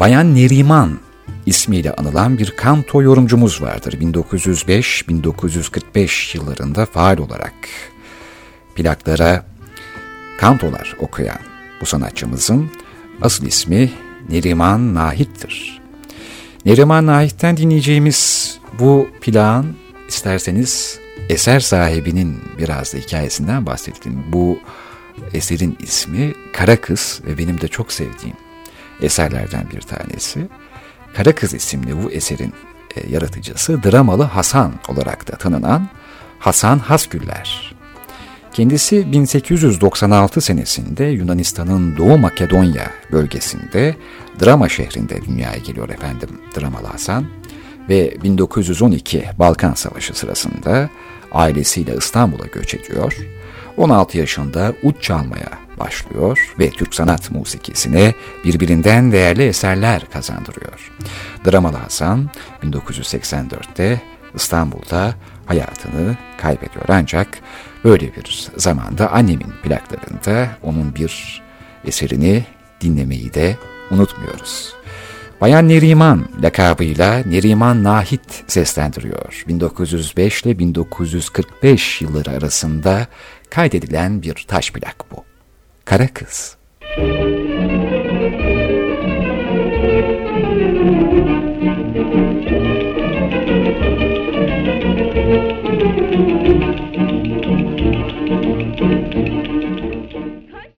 Bayan Neriman ismiyle anılan bir kanto yorumcumuz vardır. 1905-1945 yıllarında faal olarak plaklara kantolar okuyan bu sanatçımızın asıl ismi Neriman Nahit'tir. Neriman Nahit'ten dinleyeceğimiz bu plağın isterseniz eser sahibinin biraz da hikayesinden bahsettim. Bu eserin ismi Kara Kız ve benim de çok sevdiğim eserlerden bir tanesi. Kara Kız isimli bu eserin e, yaratıcısı dramalı Hasan olarak da tanınan Hasan Hasgüller. Kendisi 1896 senesinde Yunanistan'ın Doğu Makedonya bölgesinde Drama şehrinde dünyaya geliyor efendim Dramalı Hasan ve 1912 Balkan Savaşı sırasında ailesiyle İstanbul'a göç ediyor. 16 yaşında ut çalmaya başlıyor ve Türk sanat musikisine birbirinden değerli eserler kazandırıyor. Dramalı Hasan 1984'te İstanbul'da hayatını kaybediyor ancak böyle bir zamanda annemin plaklarında onun bir eserini dinlemeyi de unutmuyoruz. Bayan Neriman lakabıyla Neriman Nahit seslendiriyor. 1905 ile 1945 yılları arasında kaydedilen bir taş plak bu. Kara